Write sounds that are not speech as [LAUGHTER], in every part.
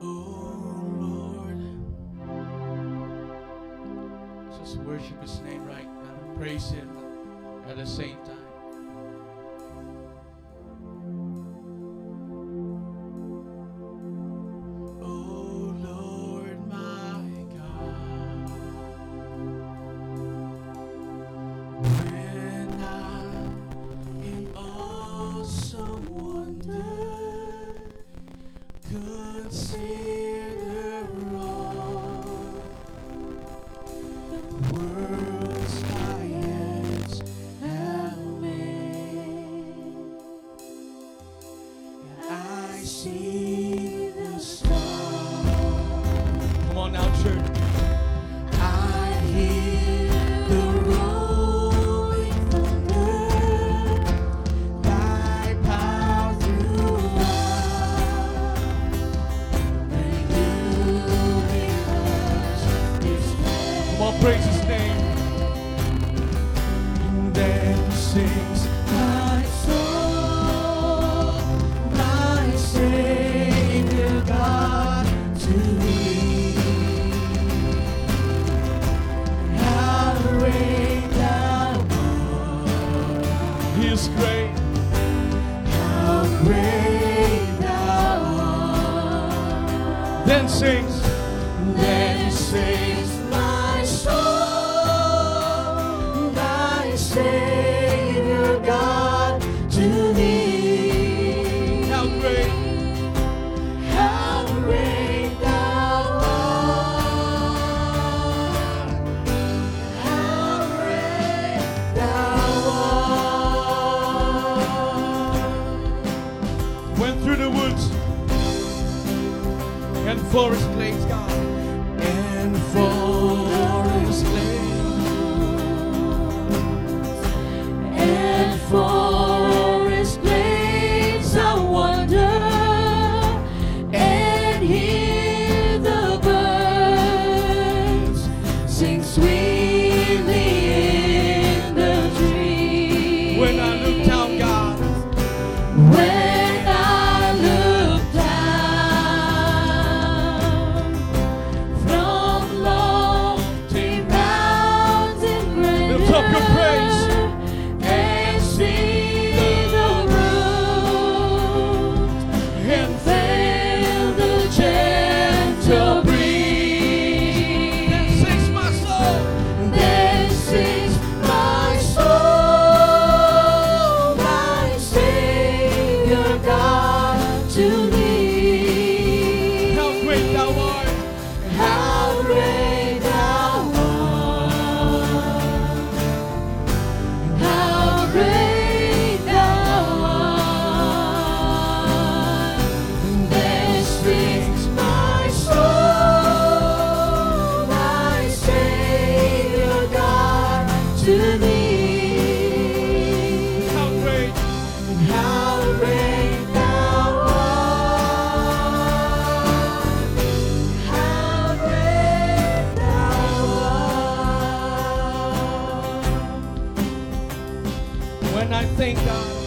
Oh, lord just worship his name right now. Praise him at the same time. I think God.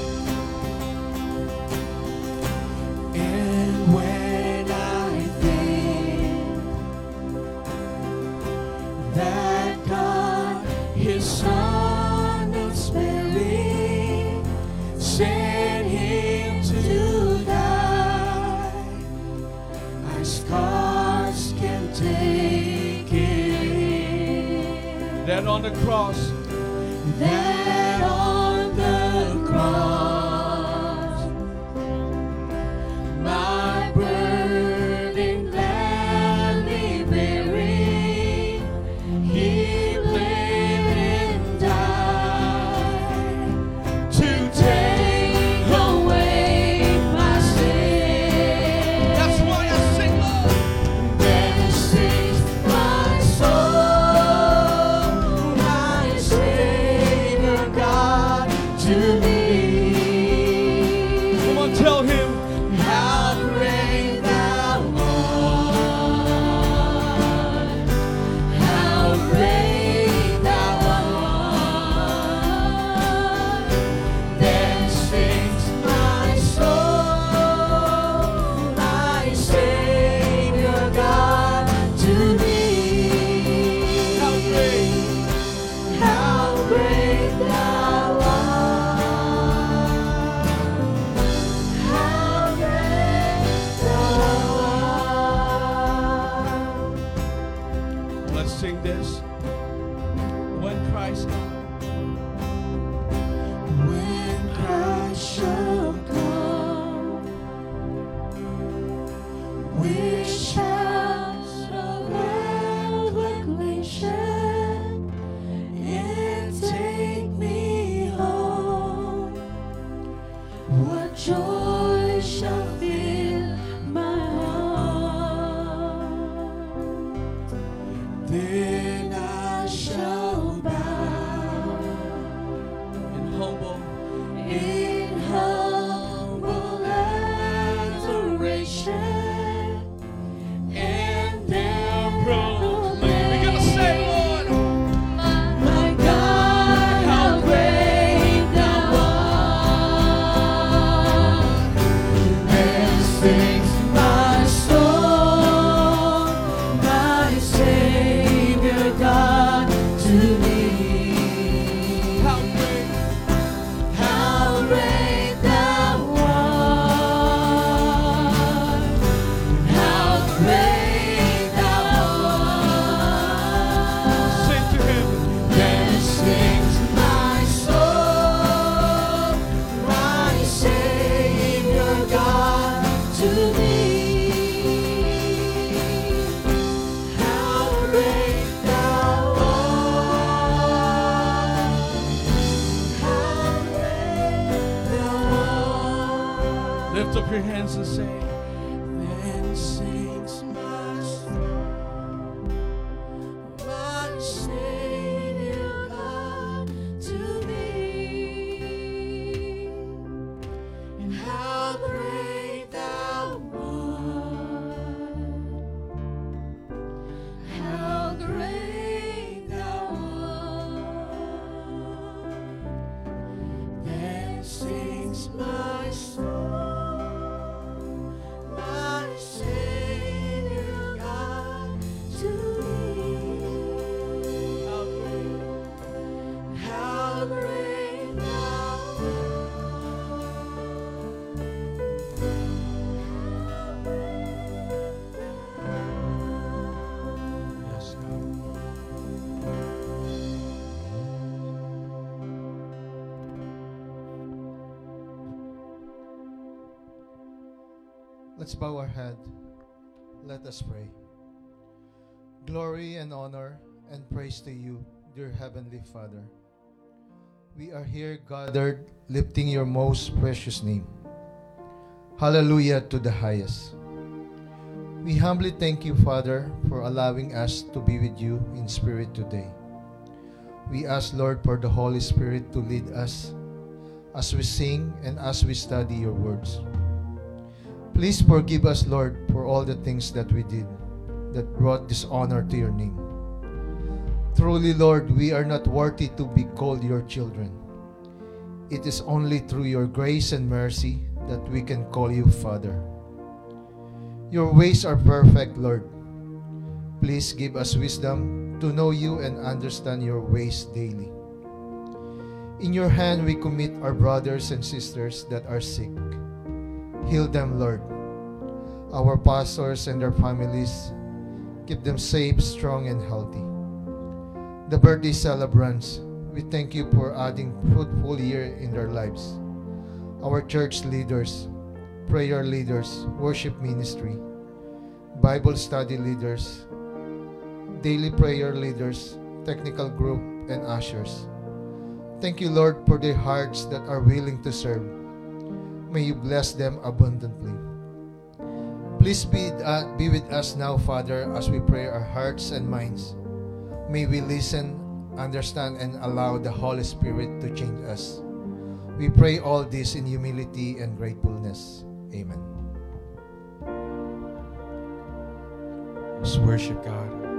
Let's bow our head. Let us pray. Glory and honor and praise to you, dear Heavenly Father. We are here gathered, lifting your most precious name. Hallelujah to the highest. We humbly thank you, Father, for allowing us to be with you in spirit today. We ask, Lord, for the Holy Spirit to lead us as we sing and as we study your words. Please forgive us, Lord, for all the things that we did that brought dishonor to your name. Truly, Lord, we are not worthy to be called your children. It is only through your grace and mercy that we can call you Father. Your ways are perfect, Lord. Please give us wisdom to know you and understand your ways daily. In your hand we commit our brothers and sisters that are sick. Heal them, Lord. Our pastors and their families, keep them safe, strong, and healthy. The birthday celebrants, we thank you for adding fruitful year in their lives. Our church leaders, prayer leaders, worship ministry, Bible study leaders, daily prayer leaders, technical group, and ushers. Thank you, Lord, for their hearts that are willing to serve. May you bless them abundantly. Please be, uh, be with us now, Father, as we pray our hearts and minds. May we listen, understand, and allow the Holy Spirit to change us. We pray all this in humility and gratefulness. Amen. Let's worship God.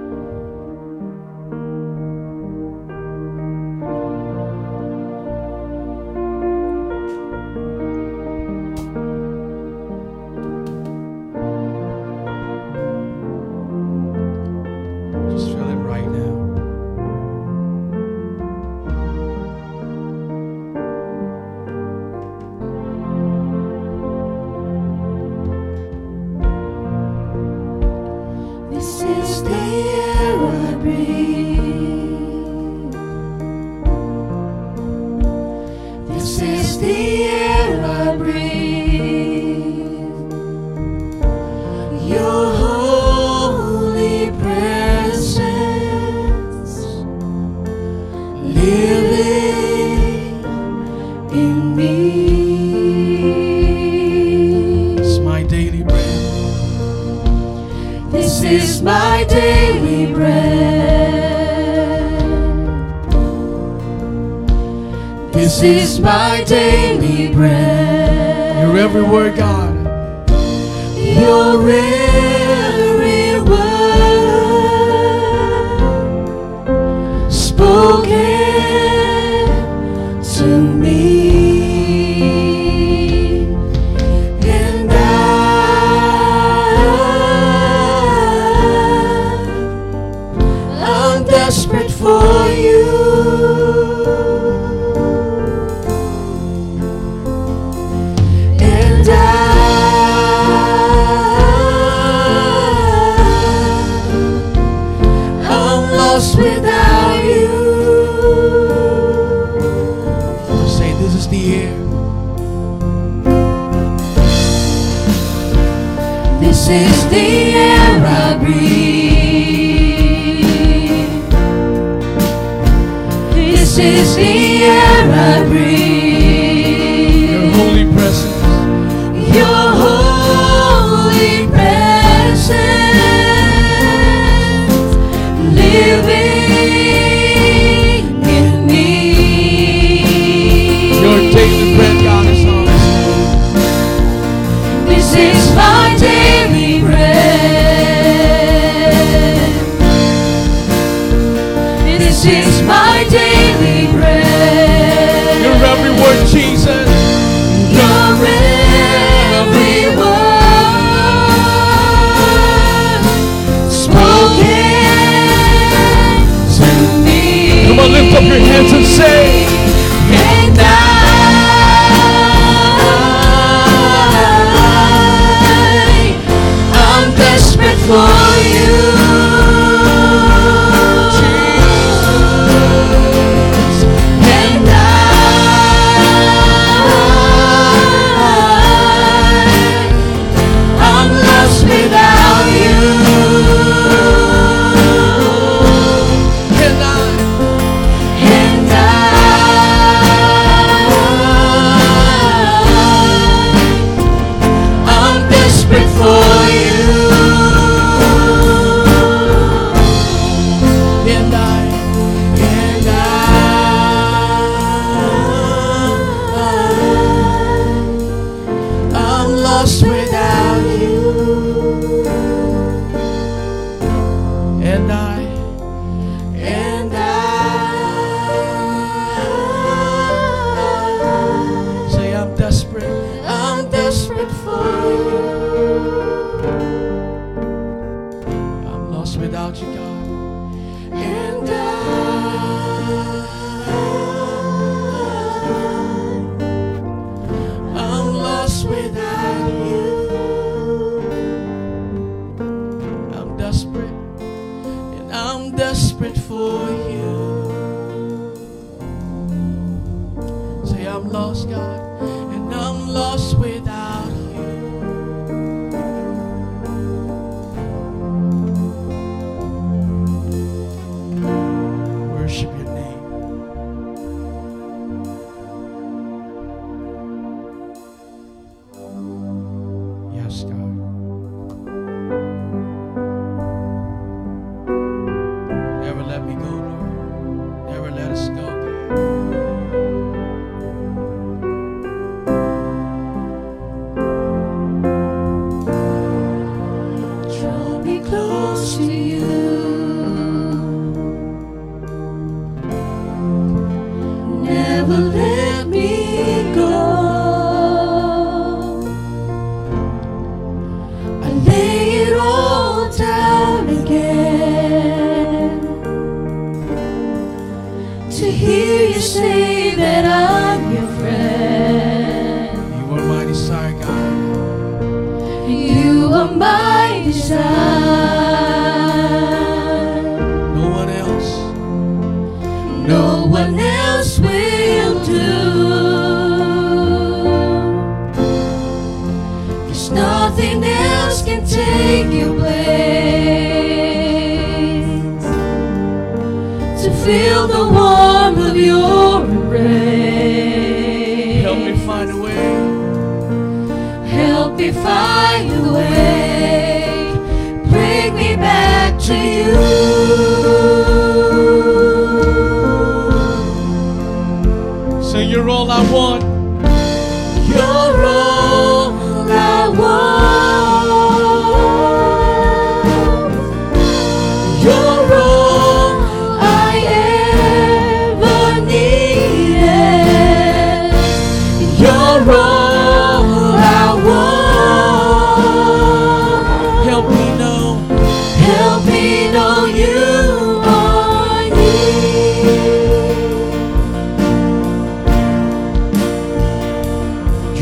Daily bread. Your every word, God. Your every lift up your hands and say, and I, I'm desperate for. Never let me go, Lord. Never let us go.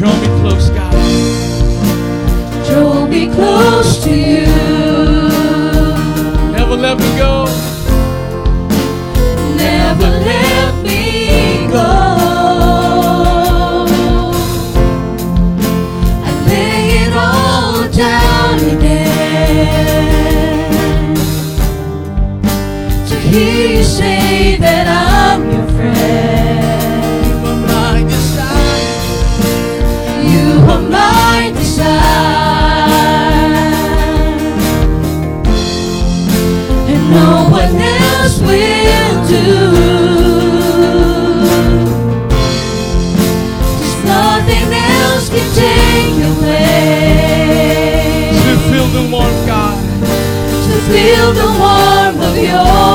Draw me close, God. Draw me close to you. Never let me go. feel the warmth of your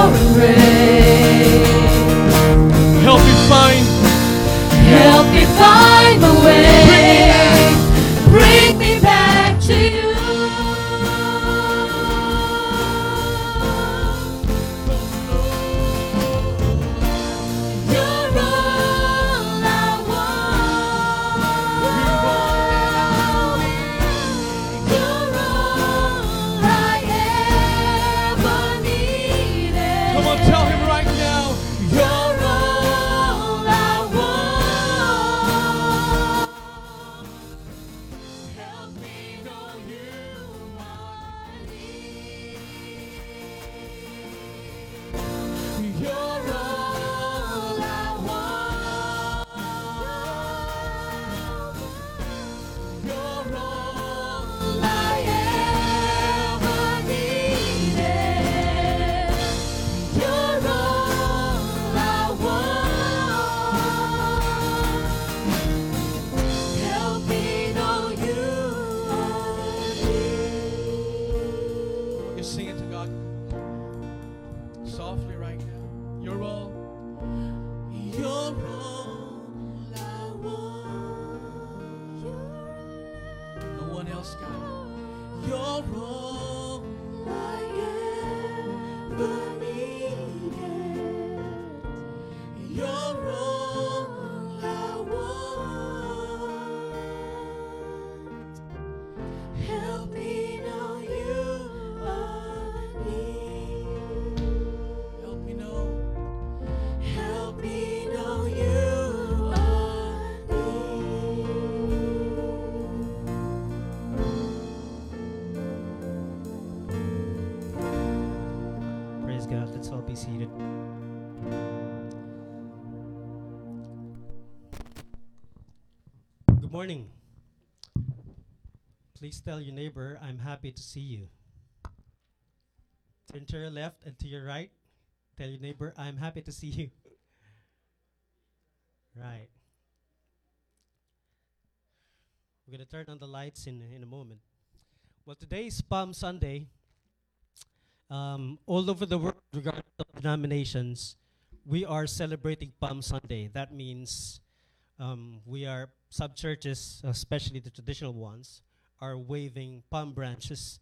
seated. Good morning. Please tell your neighbor, I'm happy to see you. Turn to your left and to your right. Tell your neighbor, I'm happy to see you. Right. We're going to turn on the lights in, in a moment. Well, today is Palm Sunday um, all over the world, regardless of denominations, we are celebrating Palm Sunday. That means um, we are sub churches, especially the traditional ones, are waving palm branches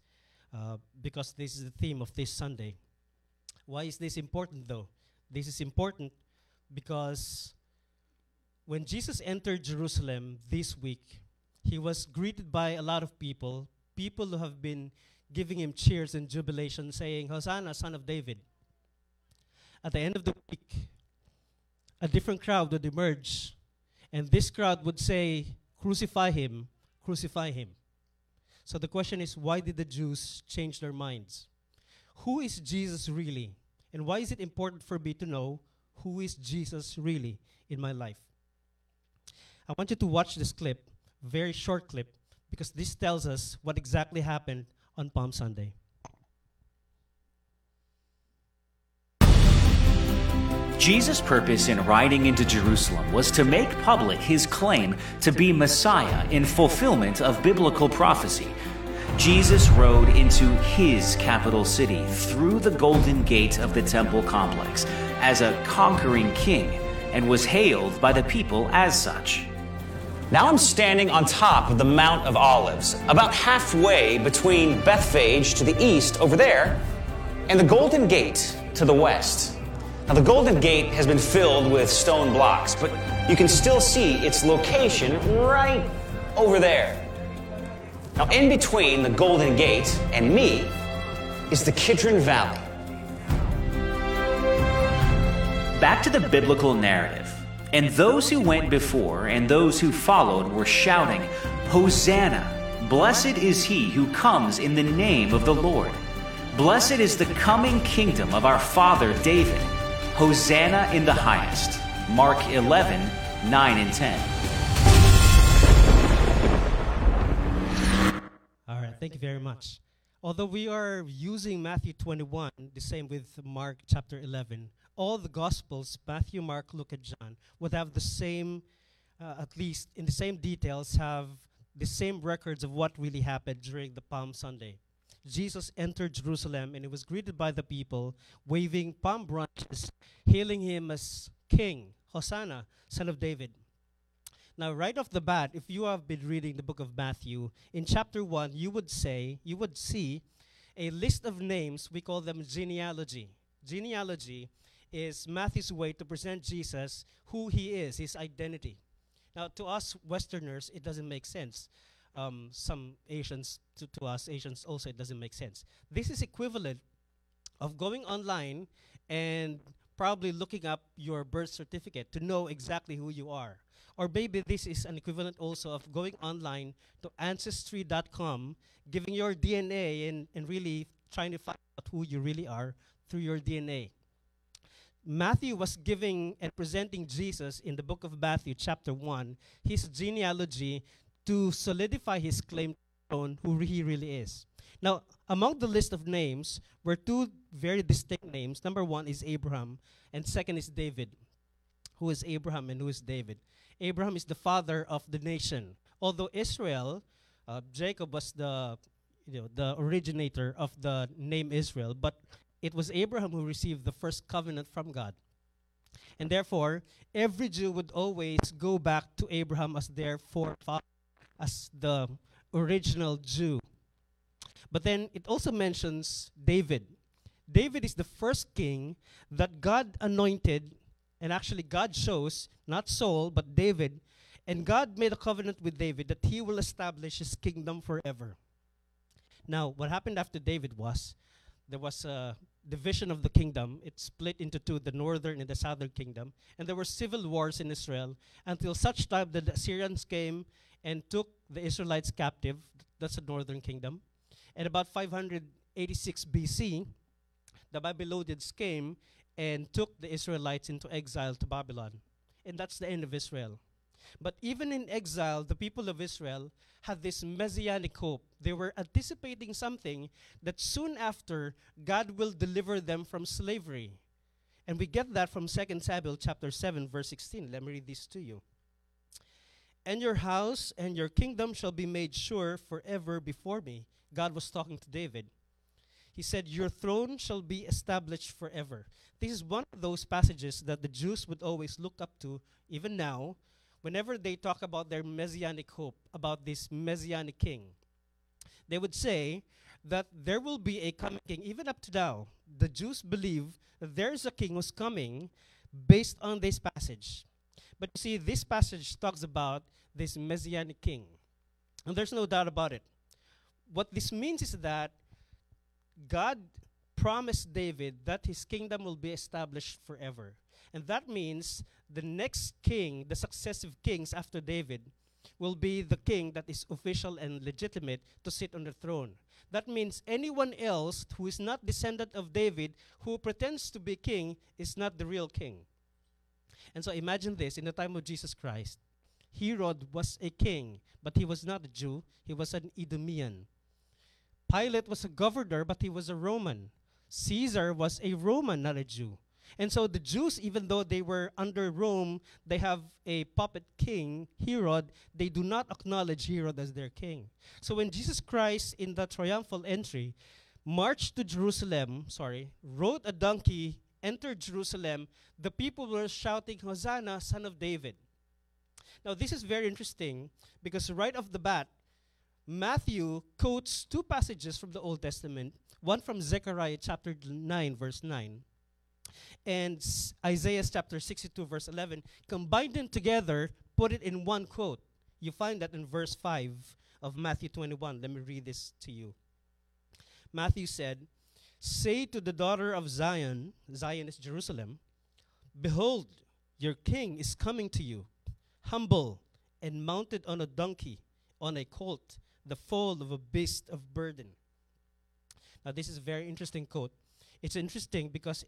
uh, because this is the theme of this Sunday. Why is this important, though? This is important because when Jesus entered Jerusalem this week, he was greeted by a lot of people, people who have been giving him cheers and jubilation, saying, Hosanna, son of David. At the end of the week, a different crowd would emerge, and this crowd would say, Crucify him, crucify him. So the question is, why did the Jews change their minds? Who is Jesus really? And why is it important for me to know who is Jesus really in my life? I want you to watch this clip, very short clip, because this tells us what exactly happened on Palm Sunday. Jesus' purpose in riding into Jerusalem was to make public his claim to be Messiah in fulfillment of biblical prophecy. Jesus rode into his capital city through the Golden Gate of the temple complex as a conquering king and was hailed by the people as such. Now I'm standing on top of the Mount of Olives, about halfway between Bethphage to the east over there and the Golden Gate to the west. Now, the Golden Gate has been filled with stone blocks, but you can still see its location right over there. Now, in between the Golden Gate and me is the Kidron Valley. Back to the biblical narrative. And those who went before and those who followed were shouting, Hosanna! Blessed is he who comes in the name of the Lord. Blessed is the coming kingdom of our father David. Hosanna in the highest. Mark 11, 9 and 10. All right, thank you very much. Although we are using Matthew 21, the same with Mark chapter 11, all the Gospels, Matthew, Mark, Luke, and John, would have the same, uh, at least in the same details, have the same records of what really happened during the Palm Sunday. Jesus entered Jerusalem and he was greeted by the people, waving palm branches, hailing him as King, Hosanna, son of David. Now, right off the bat, if you have been reading the book of Matthew, in chapter 1, you would say, you would see a list of names, we call them genealogy. Genealogy is Matthew's way to present Jesus, who he is, his identity. Now, to us Westerners, it doesn't make sense. Um, some Asians, to, to us Asians also, it doesn't make sense. This is equivalent of going online and probably looking up your birth certificate to know exactly who you are. Or maybe this is an equivalent also of going online to ancestry.com, giving your DNA and, and really trying to find out who you really are through your DNA. Matthew was giving and presenting Jesus in the book of Matthew, chapter 1, his genealogy to solidify his claim on who he really is. Now, among the list of names were two very distinct names. Number one is Abraham, and second is David. Who is Abraham and who is David? Abraham is the father of the nation. Although Israel, uh, Jacob was the you know the originator of the name Israel, but it was Abraham who received the first covenant from God. And therefore, every Jew would always go back to Abraham as their forefather, as the original Jew. But then it also mentions David. David is the first king that God anointed, and actually God chose, not Saul, but David. And God made a covenant with David that he will establish his kingdom forever. Now, what happened after David was there was a division of the kingdom. It split into two, the northern and the southern kingdom. And there were civil wars in Israel until such time that the Assyrians came and took the Israelites captive. That's the northern kingdom. And about 586 BC, the Babylonians came and took the Israelites into exile to Babylon. And that's the end of Israel. But even in exile, the people of Israel had this messianic hope. They were anticipating something that soon after God will deliver them from slavery. And we get that from 2 Samuel chapter 7 verse 16. Let me read this to you. And your house and your kingdom shall be made sure forever before me. God was talking to David. He said, Your throne shall be established forever. This is one of those passages that the Jews would always look up to, even now, whenever they talk about their messianic hope, about this messianic king. They would say that there will be a coming king. Even up to now, the Jews believe that there is a king who's coming based on this passage. But you see, this passage talks about this messianic king. And there's no doubt about it. What this means is that God promised David that his kingdom will be established forever. And that means the next king, the successive kings after David, will be the king that is official and legitimate to sit on the throne. That means anyone else who is not descendant of David, who pretends to be king, is not the real king. And so imagine this in the time of Jesus Christ. Herod was a king, but he was not a Jew, he was an Edomian. Pilate was a governor, but he was a Roman. Caesar was a Roman, not a Jew. And so the Jews, even though they were under Rome, they have a puppet king, Herod, they do not acknowledge Herod as their king. So when Jesus Christ, in the triumphal entry, marched to Jerusalem, sorry, rode a donkey, entered Jerusalem, the people were shouting, Hosanna, son of David. Now, this is very interesting because right off the bat, Matthew quotes two passages from the Old Testament, one from Zechariah chapter 9, verse 9, and Isaiah chapter 62, verse 11. Combine them together, put it in one quote. You find that in verse 5 of Matthew 21. Let me read this to you. Matthew said, Say to the daughter of Zion, Zion is Jerusalem, Behold, your king is coming to you, humble and mounted on a donkey, on a colt, the foal of a beast of burden. Now, this is a very interesting quote. It's interesting because,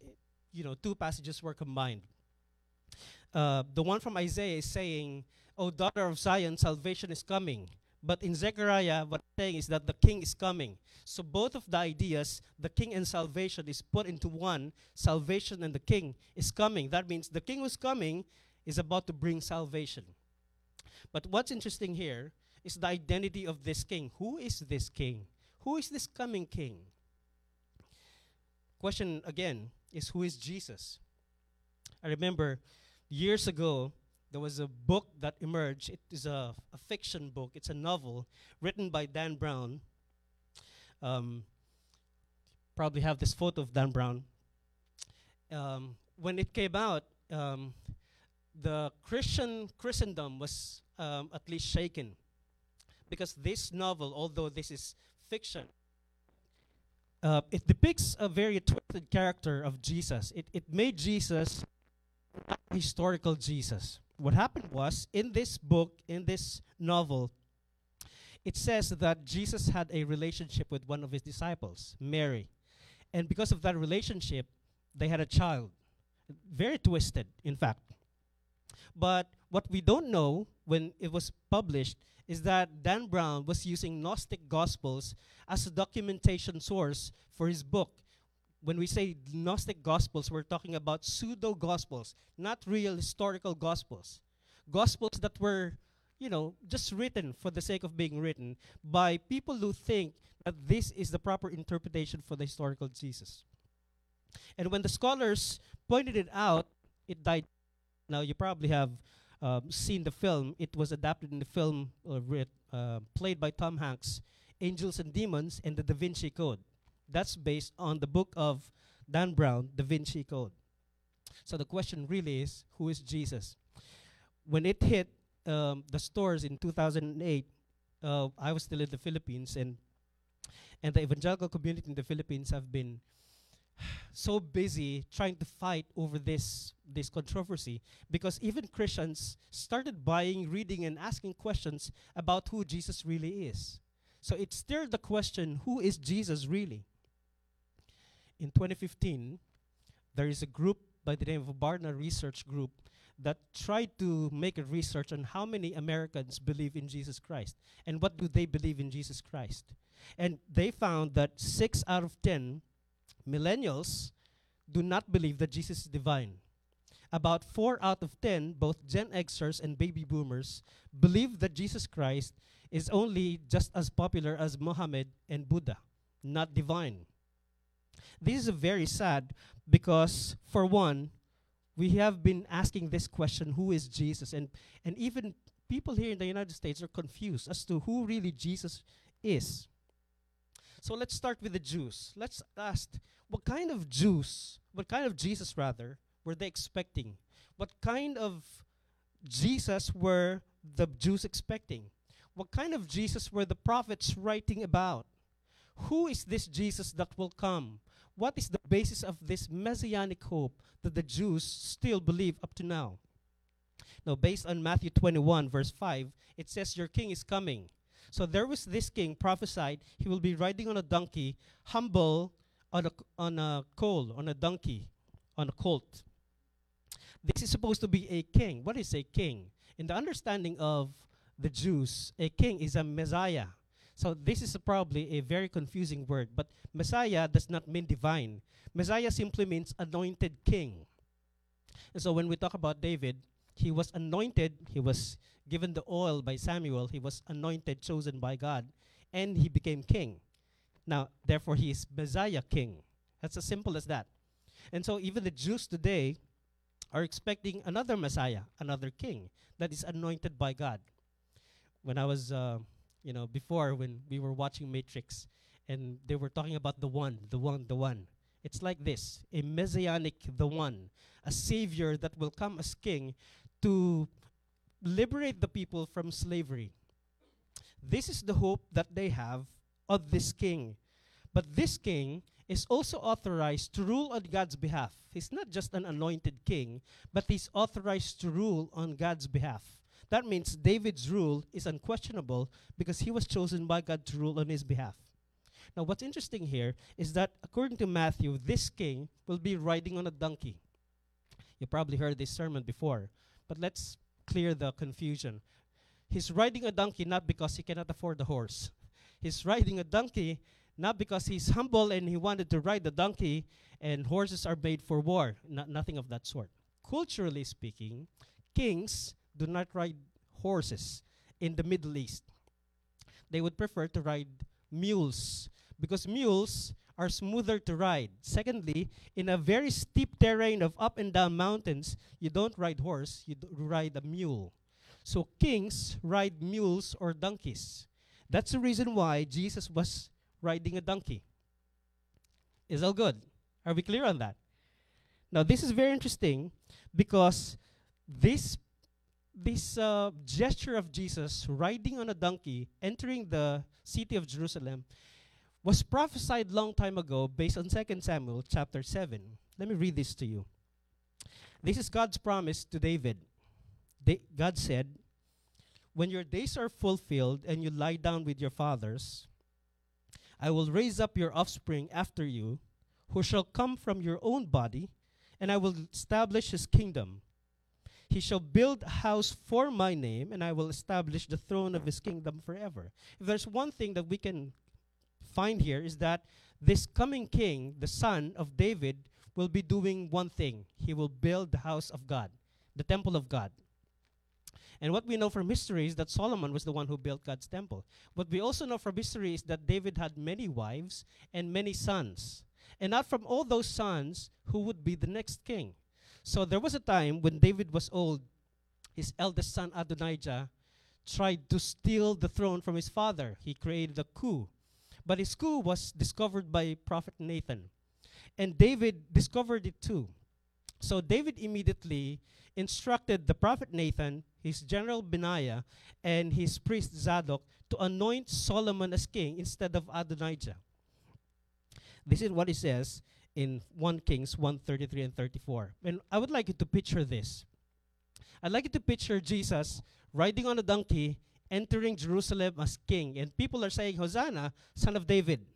you know, two passages were combined. Uh, the one from Isaiah is saying, O daughter of Zion, salvation is coming. But in Zechariah, what it's saying is that the king is coming. So both of the ideas, the king and salvation, is put into one. Salvation and the king is coming. That means the king who's coming is about to bring salvation. But what's interesting here is the identity of this king. Who is this king? Who is this coming king? Question again is who is Jesus? I remember years ago there was a book that emerged. It is a, a fiction book, it's a novel written by Dan Brown. Um, probably have this photo of Dan Brown. Um, when it came out, um, the Christian Christendom was um, at least shaken because this novel, although this is fiction, uh, it depicts a very character of Jesus. It, it made Jesus historical Jesus. What happened was, in this book, in this novel, it says that Jesus had a relationship with one of his disciples, Mary. And because of that relationship, they had a child. Very twisted, in fact. But what we don't know when it was published is that Dan Brown was using Gnostic Gospels as a documentation source for his book. When we say Gnostic Gospels, we're talking about pseudo Gospels, not real historical Gospels. Gospels that were, you know, just written for the sake of being written by people who think that this is the proper interpretation for the historical Jesus. And when the scholars pointed it out, it died. Now, you probably have um, seen the film. It was adapted in the film, or writ, uh, played by Tom Hanks, Angels and Demons and the Da Vinci Code. That's based on the book of Dan Brown, Da Vinci Code. So the question really is who is Jesus? When it hit um, the stores in 2008, uh, I was still in the Philippines, and and the evangelical community in the Philippines have been [SIGHS] so busy trying to fight over this this controversy because even Christians started buying, reading, and asking questions about who Jesus really is. So it stirred the question: Who is Jesus really? In 2015, there is a group by the name of Barna Research Group that tried to make a research on how many Americans believe in Jesus Christ and what do they believe in Jesus Christ. And they found that six out of ten millennials do not believe that Jesus is divine. About four out of ten, both Gen Xers and baby boomers, believe that Jesus Christ is only just as popular as Muhammad and Buddha, not divine. This is very sad because, for one, we have been asking this question who is Jesus? And, and even people here in the United States are confused as to who really Jesus is. So let's start with the Jews. Let's ask what kind of Jews, what kind of Jesus rather, were they expecting? What kind of Jesus were the Jews expecting? What kind of Jesus were the prophets writing about? Who is this Jesus that will come? What is the basis of this messianic hope that the Jews still believe up to now? Now, based on Matthew 21, verse 5, it says, Your king is coming. So there was this king prophesied, he will be riding on a donkey, humble on a, on a colt, on a donkey, on a colt. This is supposed to be a king. What is a king? In the understanding of the Jews, a king is a Messiah. So this is probably a very confusing word, but Messiah does not mean divine. Messiah simply means anointed king. And so when we talk about David, he was anointed, he was given the oil by Samuel, he was anointed, chosen by God, and he became king. Now, therefore, he is Messiah king. That's as simple as that. And so even the Jews today are expecting another Messiah, another king that is anointed by God. When I was, uh, you know, before when we were watching Matrix and they were talking about the one, the one, the one. It's like this a messianic, the one, a savior that will come as king to liberate the people from slavery. This is the hope that they have of this king. But this king is also authorized to rule on God's behalf. He's not just an anointed king, but he's authorized to rule on God's behalf. That means David's rule is unquestionable because he was chosen by God to rule on his behalf. Now, what's interesting here is that according to Matthew, this king will be riding on a donkey. You probably heard this sermon before, but let's clear the confusion. He's riding a donkey not because he cannot afford a horse. He's riding a donkey not because he's humble and he wanted to ride the donkey and horses are made for war. No, nothing of that sort. Culturally speaking, kings do not ride horses in the Middle East. They would prefer to ride mules because mules are smoother to ride. Secondly, in a very steep terrain of up and down mountains, you don't ride horse, you ride a mule. So kings ride mules or donkeys. That's the reason why Jesus was riding a donkey. Is all good? Are we clear on that? Now, this is very interesting because this this uh, gesture of Jesus riding on a donkey, entering the city of Jerusalem, was prophesied long time ago based on 2 Samuel chapter 7. Let me read this to you. This is God's promise to David. Da- God said, When your days are fulfilled and you lie down with your fathers, I will raise up your offspring after you, who shall come from your own body, and I will establish his kingdom. He shall build a house for my name, and I will establish the throne of his kingdom forever. If there's one thing that we can find here is that this coming king, the son of David, will be doing one thing. He will build the house of God, the temple of God. And what we know from history is that Solomon was the one who built God's temple. What we also know from history is that David had many wives and many sons. And not from all those sons who would be the next king. So there was a time when David was old, his eldest son Adonijah tried to steal the throne from his father. He created a coup. But his coup was discovered by Prophet Nathan. And David discovered it too. So David immediately instructed the prophet Nathan, his general Benaiah, and his priest Zadok to anoint Solomon as king instead of Adonijah. This is what it says in 1 Kings 133 and 34. And I would like you to picture this. I'd like you to picture Jesus riding on a donkey, entering Jerusalem as king, and people are saying, Hosanna, son of David.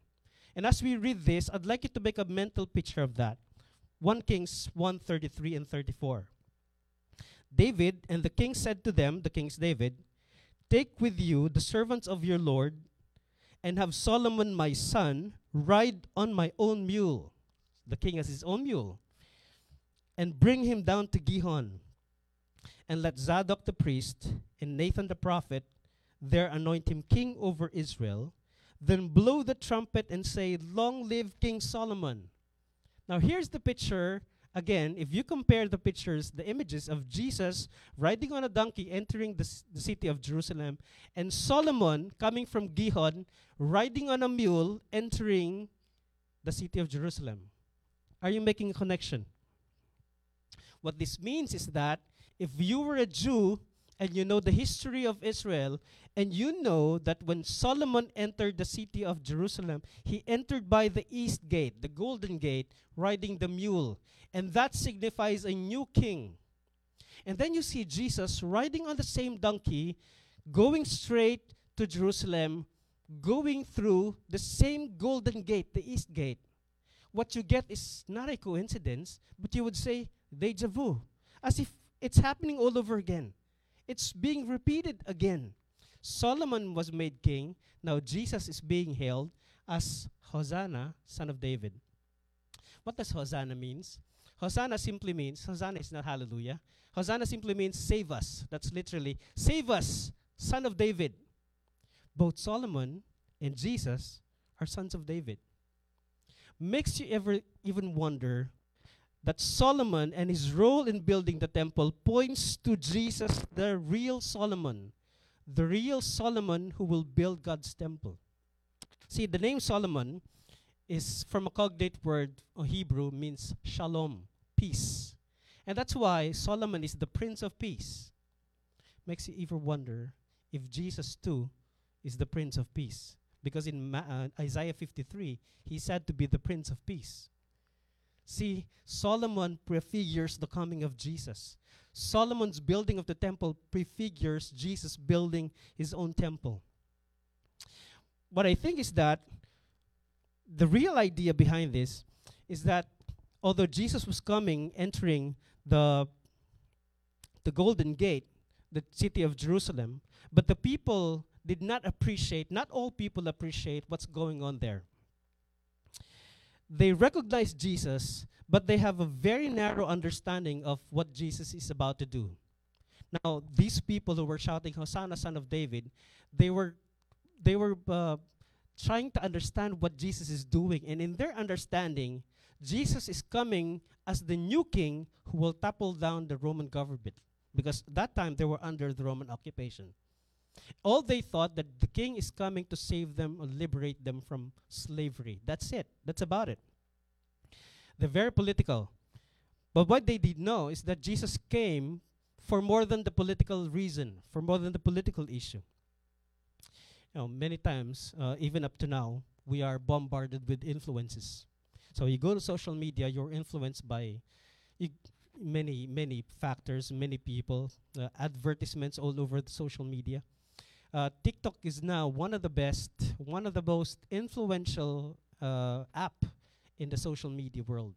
And as we read this, I'd like you to make a mental picture of that. 1 Kings 133 and 34. David and the king said to them, the king's David, Take with you the servants of your Lord, and have Solomon my son ride on my own mule. The king as his own mule. And bring him down to Gihon. And let Zadok the priest and Nathan the prophet there anoint him king over Israel. Then blow the trumpet and say, Long live King Solomon. Now here's the picture again, if you compare the pictures, the images of Jesus riding on a donkey entering the, c- the city of Jerusalem, and Solomon coming from Gihon riding on a mule entering the city of Jerusalem. Are you making a connection? What this means is that if you were a Jew and you know the history of Israel, and you know that when Solomon entered the city of Jerusalem, he entered by the east gate, the golden gate, riding the mule. And that signifies a new king. And then you see Jesus riding on the same donkey, going straight to Jerusalem, going through the same golden gate, the east gate. What you get is not a coincidence, but you would say deja vu, as if it's happening all over again. It's being repeated again. Solomon was made king. Now Jesus is being hailed as Hosanna, son of David. What does Hosanna means? Hosanna simply means, Hosanna is not hallelujah. Hosanna simply means save us. That's literally, save us, son of David. Both Solomon and Jesus are sons of David. Makes you ever even wonder that Solomon and his role in building the temple points to Jesus, the real Solomon, the real Solomon who will build God's temple. See, the name Solomon is from a cognate word or Hebrew means shalom, peace. And that's why Solomon is the prince of peace. Makes you even wonder if Jesus too is the prince of peace. Because in Ma- uh, Isaiah 53, he's said to be the prince of peace. See, Solomon prefigures the coming of Jesus. Solomon's building of the temple prefigures Jesus building his own temple. What I think is that the real idea behind this is that although Jesus was coming, entering the, the Golden Gate, the city of Jerusalem, but the people did not appreciate, not all people appreciate what's going on there they recognize Jesus, but they have a very narrow understanding of what Jesus is about to do. Now, these people who were shouting Hosanna, son of David, they were they were uh, trying to understand what Jesus is doing, and in their understanding, Jesus is coming as the new king who will topple down the Roman government, because that time they were under the Roman occupation. All they thought that the king is coming to save them or liberate them from slavery. That's it. That's about it. They're very political. But what they did know is that Jesus came for more than the political reason, for more than the political issue. You know, many times, uh, even up to now, we are bombarded with influences. So you go to social media, you're influenced by you, many, many factors, many people, uh, advertisements all over the social media. Uh, TikTok is now one of the best, one of the most influential uh, app in the social media world.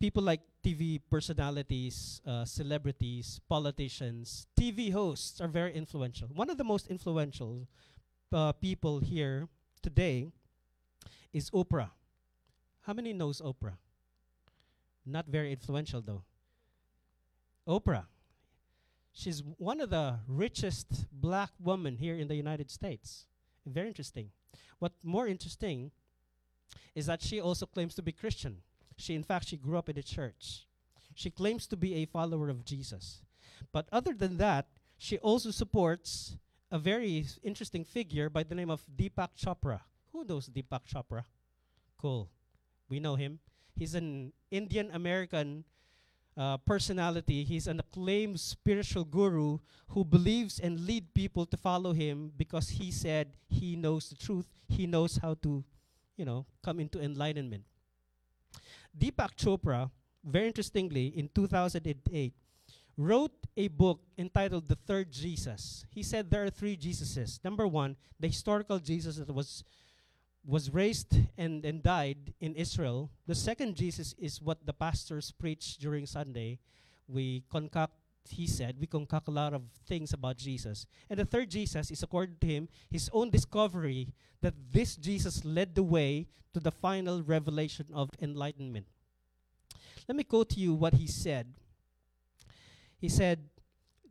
People like TV personalities, uh, celebrities, politicians, TV hosts are very influential. One of the most influential uh, people here today is Oprah. How many knows Oprah? Not very influential though. Oprah. She's one of the richest black women here in the United States. Very interesting. What more interesting is that she also claims to be Christian. She in fact she grew up in a church. She claims to be a follower of Jesus. But other than that, she also supports a very interesting figure by the name of Deepak Chopra. Who knows Deepak Chopra? Cool. We know him. He's an Indian American uh, personality. He's an acclaimed spiritual guru who believes and lead people to follow him because he said he knows the truth. He knows how to, you know, come into enlightenment. Deepak Chopra, very interestingly, in 2008, wrote a book entitled The Third Jesus. He said there are three Jesuses. Number one, the historical Jesus that was was raised and, and died in Israel. The second Jesus is what the pastors preach during Sunday. We concoct, he said, we concoct a lot of things about Jesus. And the third Jesus is, according to him, his own discovery that this Jesus led the way to the final revelation of enlightenment. Let me quote to you what he said. He said,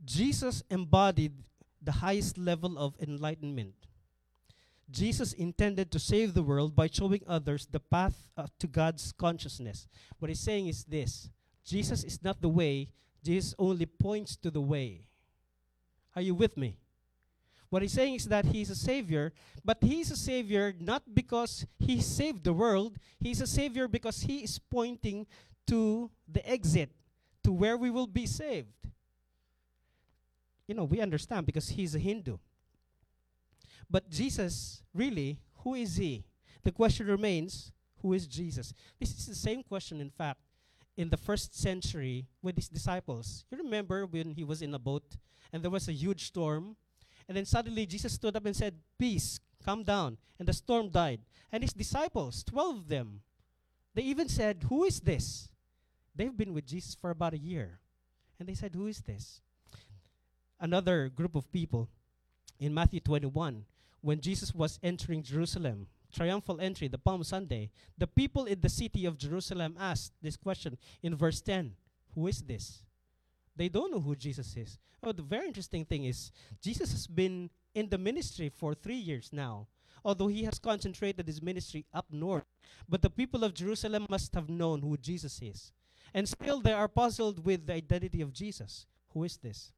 Jesus embodied the highest level of enlightenment. Jesus intended to save the world by showing others the path uh, to God's consciousness. What he's saying is this Jesus is not the way, Jesus only points to the way. Are you with me? What he's saying is that he's a savior, but he's a savior not because he saved the world, he's a savior because he is pointing to the exit, to where we will be saved. You know, we understand because he's a Hindu. But Jesus, really, who is he? The question remains who is Jesus? This is the same question, in fact, in the first century with his disciples. You remember when he was in a boat and there was a huge storm? And then suddenly Jesus stood up and said, Peace, calm down. And the storm died. And his disciples, 12 of them, they even said, Who is this? They've been with Jesus for about a year. And they said, Who is this? Another group of people in Matthew 21, when Jesus was entering Jerusalem, triumphal entry, the Palm Sunday, the people in the city of Jerusalem asked this question in verse 10 Who is this? They don't know who Jesus is. Oh, the very interesting thing is, Jesus has been in the ministry for three years now, although he has concentrated his ministry up north. But the people of Jerusalem must have known who Jesus is. And still they are puzzled with the identity of Jesus. Who is this?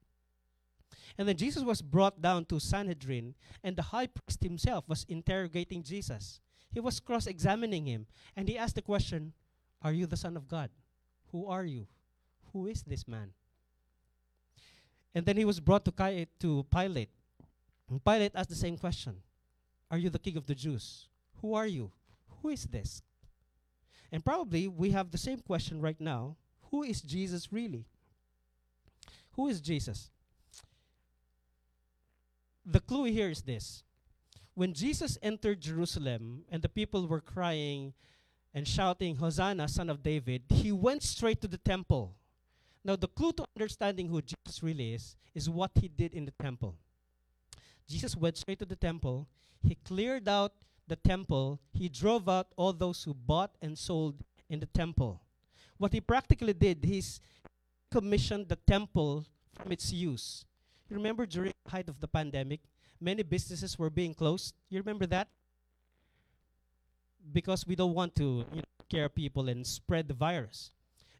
And then Jesus was brought down to Sanhedrin, and the high priest himself was interrogating Jesus. He was cross examining him, and he asked the question Are you the Son of God? Who are you? Who is this man? And then he was brought to, Ki- to Pilate. And Pilate asked the same question Are you the king of the Jews? Who are you? Who is this? And probably we have the same question right now Who is Jesus really? Who is Jesus? The clue here is this. When Jesus entered Jerusalem and the people were crying and shouting, Hosanna, son of David, he went straight to the temple. Now, the clue to understanding who Jesus really is is what he did in the temple. Jesus went straight to the temple, he cleared out the temple, he drove out all those who bought and sold in the temple. What he practically did, he's commissioned the temple from its use. Remember during the height of the pandemic, many businesses were being closed. You remember that? Because we don't want to you know, scare people and spread the virus.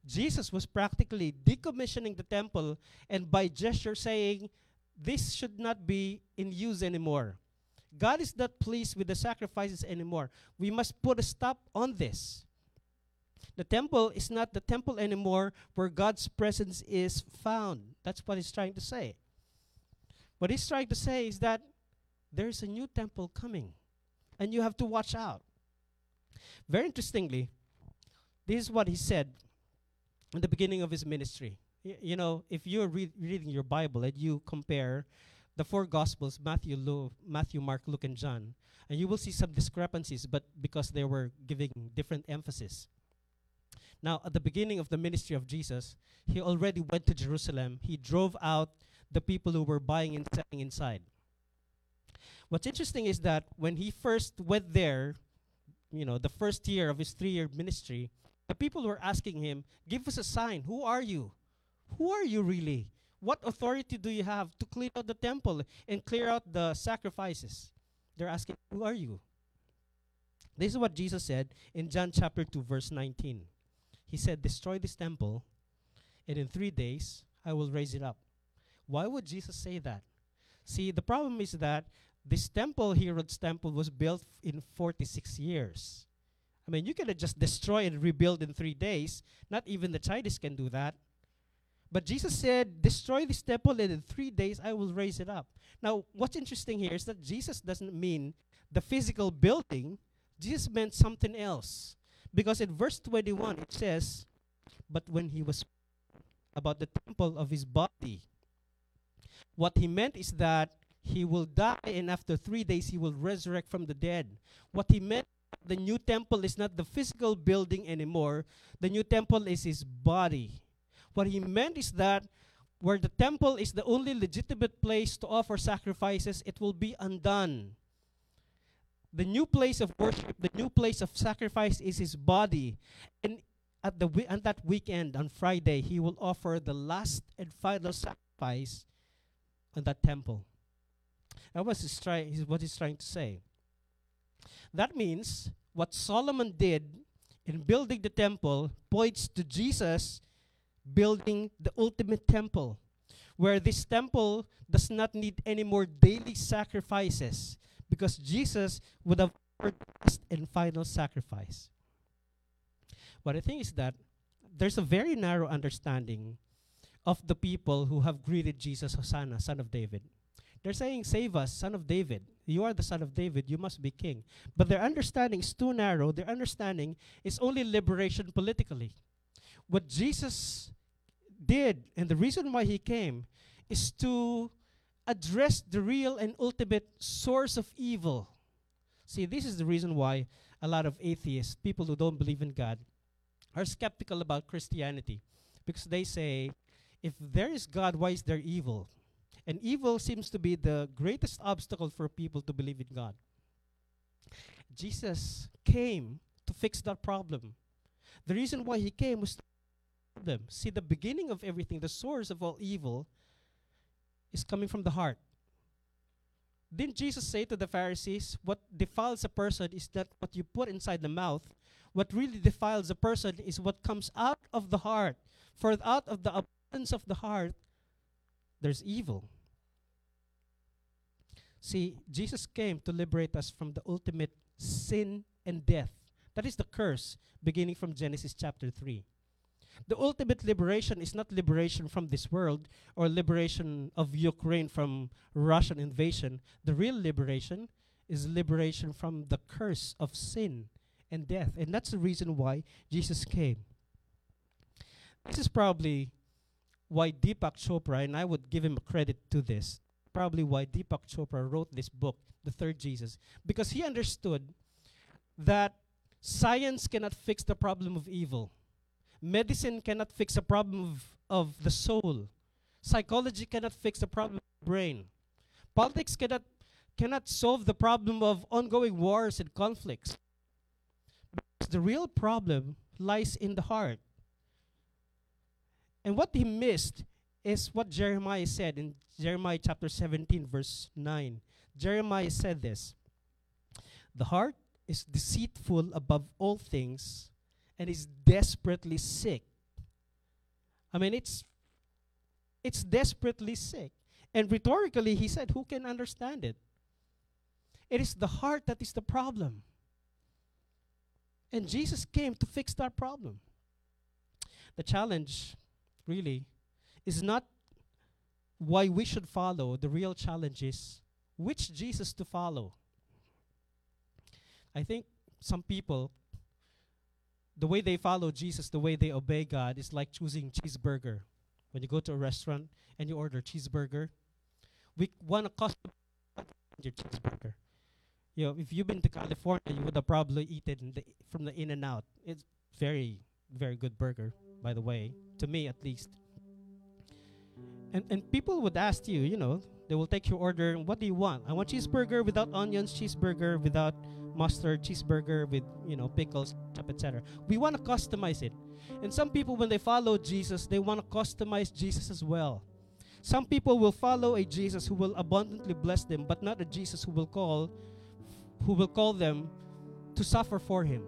Jesus was practically decommissioning the temple and by gesture saying, This should not be in use anymore. God is not pleased with the sacrifices anymore. We must put a stop on this. The temple is not the temple anymore where God's presence is found. That's what he's trying to say. What he's trying to say is that there's a new temple coming, and you have to watch out. Very interestingly, this is what he said in the beginning of his ministry. You know, if you're re- reading your Bible and you compare the four Gospels Matthew, Lu- Matthew, Mark, Luke, and John and you will see some discrepancies, but because they were giving different emphasis. Now, at the beginning of the ministry of Jesus, he already went to Jerusalem. He drove out the people who were buying and selling inside. What's interesting is that when he first went there, you know, the first year of his three year ministry, the people were asking him, Give us a sign. Who are you? Who are you really? What authority do you have to clear out the temple and clear out the sacrifices? They're asking, Who are you? This is what Jesus said in John chapter 2, verse 19. He said, Destroy this temple, and in three days I will raise it up. Why would Jesus say that? See, the problem is that this temple, Herod's temple, was built in 46 years. I mean, you cannot just destroy and rebuild in three days. Not even the Chinese can do that. But Jesus said, Destroy this temple, and in three days I will raise it up. Now, what's interesting here is that Jesus doesn't mean the physical building, Jesus meant something else. Because in verse 21, it says, But when he was about the temple of his body, what he meant is that he will die, and after three days, he will resurrect from the dead. What he meant the new temple is not the physical building anymore. The new temple is his body. What he meant is that where the temple is the only legitimate place to offer sacrifices, it will be undone. The new place of worship, the new place of sacrifice is his body. And at the wi- on that weekend, on Friday, he will offer the last and final sacrifice on that temple. That was his try, what he's trying to say. That means what Solomon did in building the temple points to Jesus building the ultimate temple, where this temple does not need any more daily sacrifices because Jesus would have offered last and final sacrifice. What I think is that there's a very narrow understanding of the people who have greeted Jesus, Hosanna, son of David. They're saying, Save us, son of David. You are the son of David. You must be king. But their understanding is too narrow. Their understanding is only liberation politically. What Jesus did, and the reason why he came, is to address the real and ultimate source of evil. See, this is the reason why a lot of atheists, people who don't believe in God, are skeptical about Christianity. Because they say, if there is God, why is there evil? And evil seems to be the greatest obstacle for people to believe in God. Jesus came to fix that problem. The reason why he came was to them. See, the beginning of everything, the source of all evil, is coming from the heart. Didn't Jesus say to the Pharisees, What defiles a person is not what you put inside the mouth. What really defiles a person is what comes out of the heart. For out of the abundance of the heart, there's evil. See, Jesus came to liberate us from the ultimate sin and death. That is the curse beginning from Genesis chapter 3. The ultimate liberation is not liberation from this world or liberation of Ukraine from Russian invasion. The real liberation is liberation from the curse of sin and death. And that's the reason why Jesus came. This is probably why Deepak Chopra, and I would give him credit to this, probably why Deepak Chopra wrote this book, The Third Jesus, because he understood that science cannot fix the problem of evil. Medicine cannot fix the problem of, of the soul. Psychology cannot fix the problem of the brain. Politics cannot, cannot solve the problem of ongoing wars and conflicts. Because the real problem lies in the heart. And what he missed is what Jeremiah said in Jeremiah chapter 17, verse 9. Jeremiah said this The heart is deceitful above all things and is desperately sick. I mean, it's it's desperately sick. And rhetorically, he said, Who can understand it? It is the heart that is the problem. And Jesus came to fix that problem. The challenge, really, is not why we should follow. The real challenge is which Jesus to follow. I think some people, the way they follow Jesus, the way they obey God, is like choosing cheeseburger. When you go to a restaurant and you order cheeseburger, we want to customize your cheeseburger. You know, if you've been to California, you would have probably eaten the, from the In and Out. It's very, very good burger, by the way, to me at least. And and people would ask you, you know, they will take your order. What do you want? I want cheeseburger without onions, cheeseburger without mustard, cheeseburger with you know pickles, etc. We want to customize it. And some people, when they follow Jesus, they want to customize Jesus as well. Some people will follow a Jesus who will abundantly bless them, but not a Jesus who will call, who will call them to suffer for Him.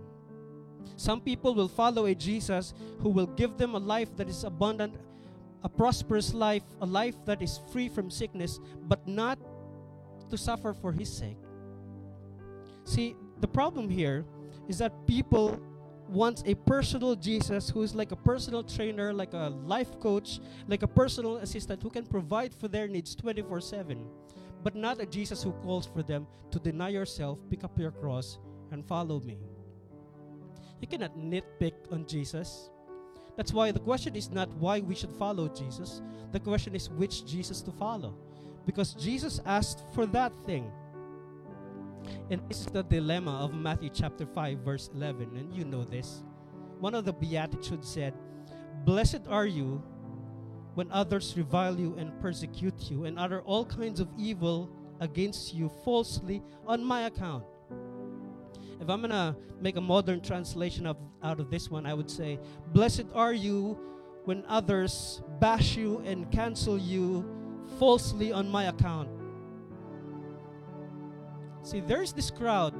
Some people will follow a Jesus who will give them a life that is abundant, a prosperous life, a life that is free from sickness, but not to suffer for His sake. See, the problem here is that people want a personal Jesus who is like a personal trainer, like a life coach, like a personal assistant who can provide for their needs 24 7, but not a Jesus who calls for them to deny yourself, pick up your cross, and follow me. You cannot nitpick on Jesus. That's why the question is not why we should follow Jesus. The question is which Jesus to follow. Because Jesus asked for that thing. And this is the dilemma of Matthew chapter 5, verse 11. And you know this. One of the Beatitudes said, Blessed are you when others revile you and persecute you and utter all kinds of evil against you falsely on my account. If I'm going to make a modern translation of, out of this one, I would say, Blessed are you when others bash you and cancel you falsely on my account. See, there's this crowd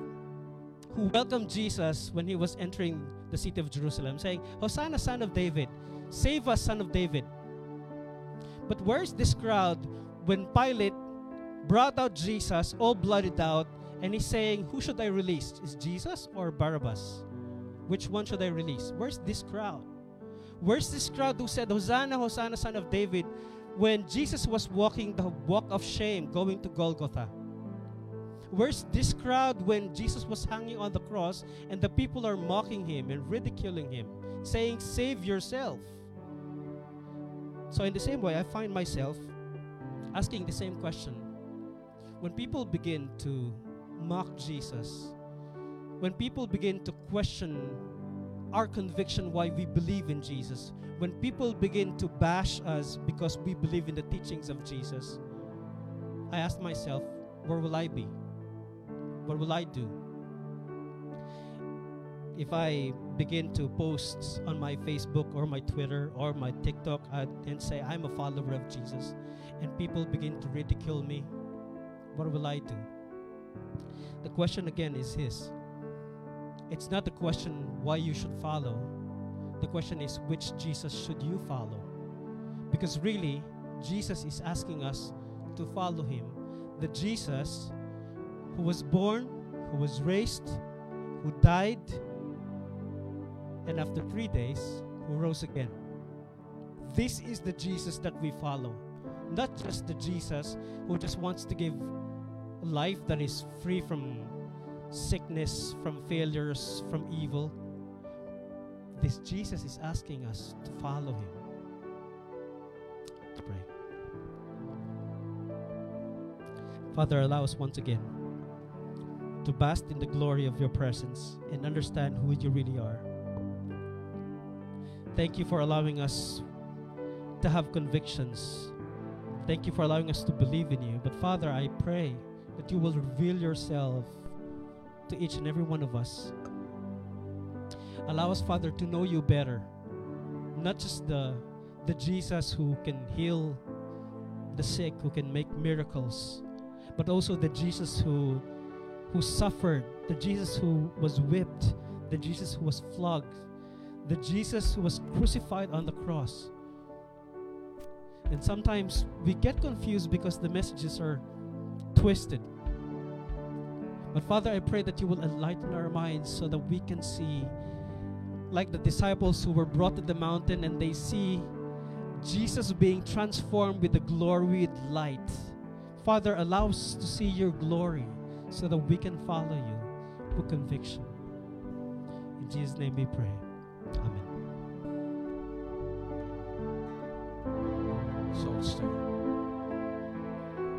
who welcomed Jesus when he was entering the city of Jerusalem, saying, Hosanna, son of David, save us, son of David. But where's this crowd when Pilate brought out Jesus, all blooded out, and he's saying, Who should I release? Is Jesus or Barabbas? Which one should I release? Where's this crowd? Where's this crowd who said, Hosanna, Hosanna, son of David, when Jesus was walking the walk of shame going to Golgotha? Where's this crowd when Jesus was hanging on the cross and the people are mocking him and ridiculing him, saying, Save yourself? So, in the same way, I find myself asking the same question. When people begin to mock Jesus, when people begin to question our conviction why we believe in Jesus, when people begin to bash us because we believe in the teachings of Jesus, I ask myself, where will I be? What will I do? If I begin to post on my Facebook or my Twitter or my TikTok uh, and say I'm a follower of Jesus, and people begin to ridicule me, what will I do? The question again is his. it's not the question why you should follow. The question is which Jesus should you follow? Because really, Jesus is asking us to follow him. The Jesus who was born, who was raised, who died, and after three days, who rose again. This is the Jesus that we follow. Not just the Jesus who just wants to give life that is free from sickness, from failures, from evil. This Jesus is asking us to follow him. Let's pray. Father, allow us once again to bask in the glory of your presence and understand who you really are. Thank you for allowing us to have convictions. Thank you for allowing us to believe in you. But Father, I pray that you will reveal yourself to each and every one of us. Allow us, Father, to know you better. Not just the, the Jesus who can heal the sick, who can make miracles, but also the Jesus who, who suffered, the Jesus who was whipped, the Jesus who was flogged, the Jesus who was crucified on the cross. And sometimes we get confused because the messages are twisted. But Father, I pray that you will enlighten our minds so that we can see, like the disciples who were brought to the mountain and they see Jesus being transformed with the glory with light. Father, allow us to see your glory so that we can follow you with conviction. In Jesus' name we pray. Amen. Soul stirring.